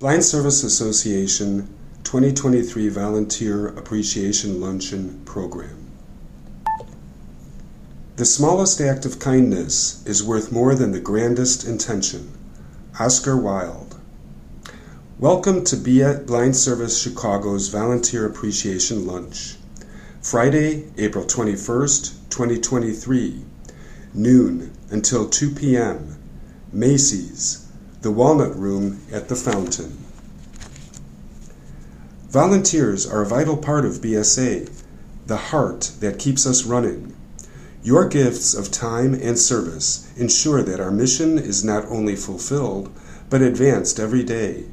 Blind Service Association 2023 Volunteer Appreciation Luncheon Program. The smallest act of kindness is worth more than the grandest intention. Oscar Wilde. Welcome to Be at Blind Service Chicago's Volunteer Appreciation Lunch. Friday, April 21st, 2023, noon until 2 p.m. Macy's, the Walnut Room at the Fountain. Volunteers are a vital part of BSA, the heart that keeps us running. Your gifts of time and service ensure that our mission is not only fulfilled, but advanced every day.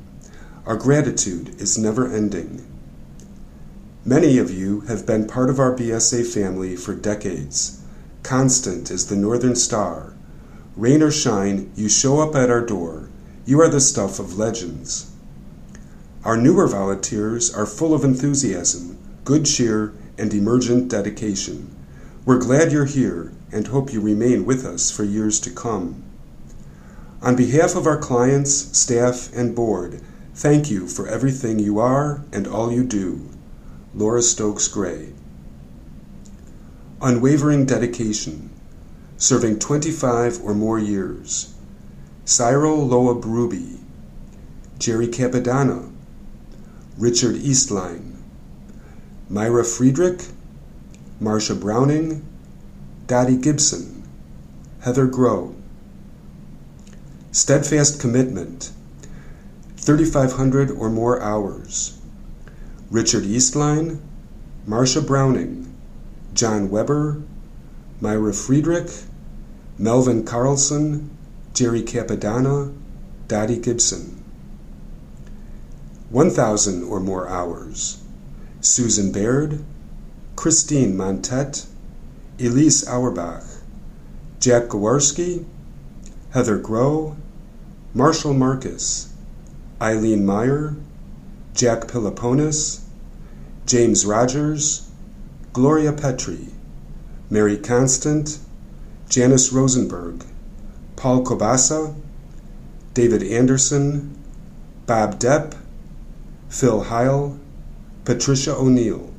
Our gratitude is never ending. Many of you have been part of our BSA family for decades. Constant is the Northern Star. Rain or shine, you show up at our door. You are the stuff of legends. Our newer volunteers are full of enthusiasm, good cheer, and emergent dedication. We're glad you're here and hope you remain with us for years to come. On behalf of our clients, staff, and board, thank you for everything you are and all you do. Laura Stokes Gray. Unwavering dedication, serving 25 or more years. Cyril Loeb Ruby, Jerry Capadonna, Richard Eastline, Myra Friedrich, Marcia Browning, Dottie Gibson, Heather Grow. Steadfast commitment, 3,500 or more hours. Richard Eastline, Marcia Browning, John Weber, Myra Friedrich, Melvin Carlson, Jerry Capadonna, Dottie Gibson. 1,000 or more hours. Susan Baird, Christine Montet, Elise Auerbach, Jack Gawarski, Heather Grow, Marshall Marcus, Eileen Meyer, Jack Piloponis, James Rogers, Gloria Petrie, Mary Constant, Janice Rosenberg, Paul Kobasa, David Anderson, Bob Depp, Phil Heil, Patricia O'Neill.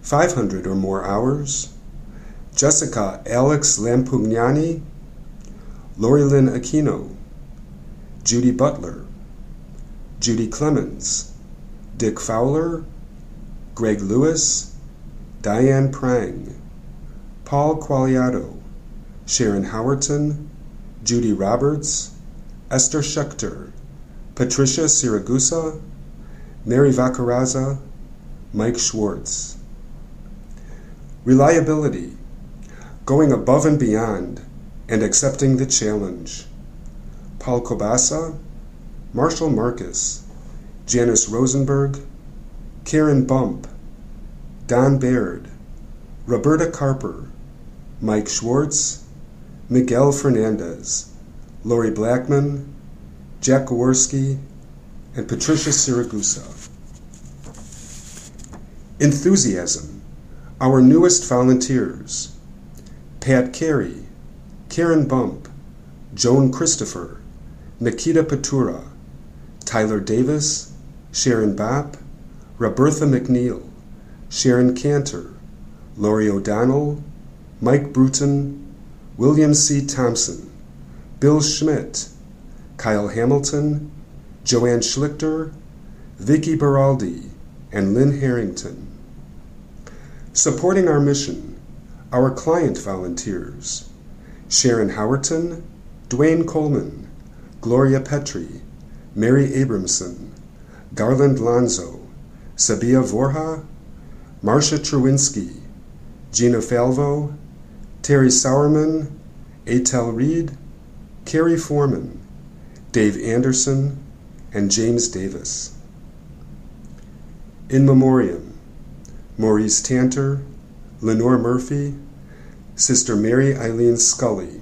500 or more hours. Jessica Alex Lampugnani, Lori Lynn Aquino, Judy Butler, Judy Clemens, Dick Fowler, Greg Lewis, Diane Prang, Paul Qualiato, Sharon Howerton, Judy Roberts, Esther Schechter, Patricia Siragusa, Mary Vacaraza, Mike Schwartz. Reliability, going above and beyond and accepting the challenge. Paul Kobasa, Marshall Marcus, Janice Rosenberg, Karen Bump, Don Baird, Roberta Carper, Mike Schwartz, Miguel Fernandez, Lori Blackman, Jack Gaworski, and Patricia Siragusa. Enthusiasm, our newest volunteers Pat Carey, Karen Bump, Joan Christopher, Nikita Patura, Tyler Davis, Sharon Bopp, Roberta McNeil, Sharon Cantor, Laurie O'Donnell, Mike Bruton, William C. Thompson, Bill Schmidt, Kyle Hamilton, Joanne Schlichter, Vicky Baraldi, and Lynn Harrington. Supporting our mission, our client volunteers Sharon Howerton, Dwayne Coleman, Gloria Petrie, Mary Abramson, Garland Lonzo, Sabia Vorha, Marcia Truwinski, Gina Falvo, Terry Sauerman, Atel Reed, Carrie Foreman, Dave Anderson, and James Davis. In Memoriam, Maurice Tanter, Lenore Murphy, Sister Mary Eileen Scully,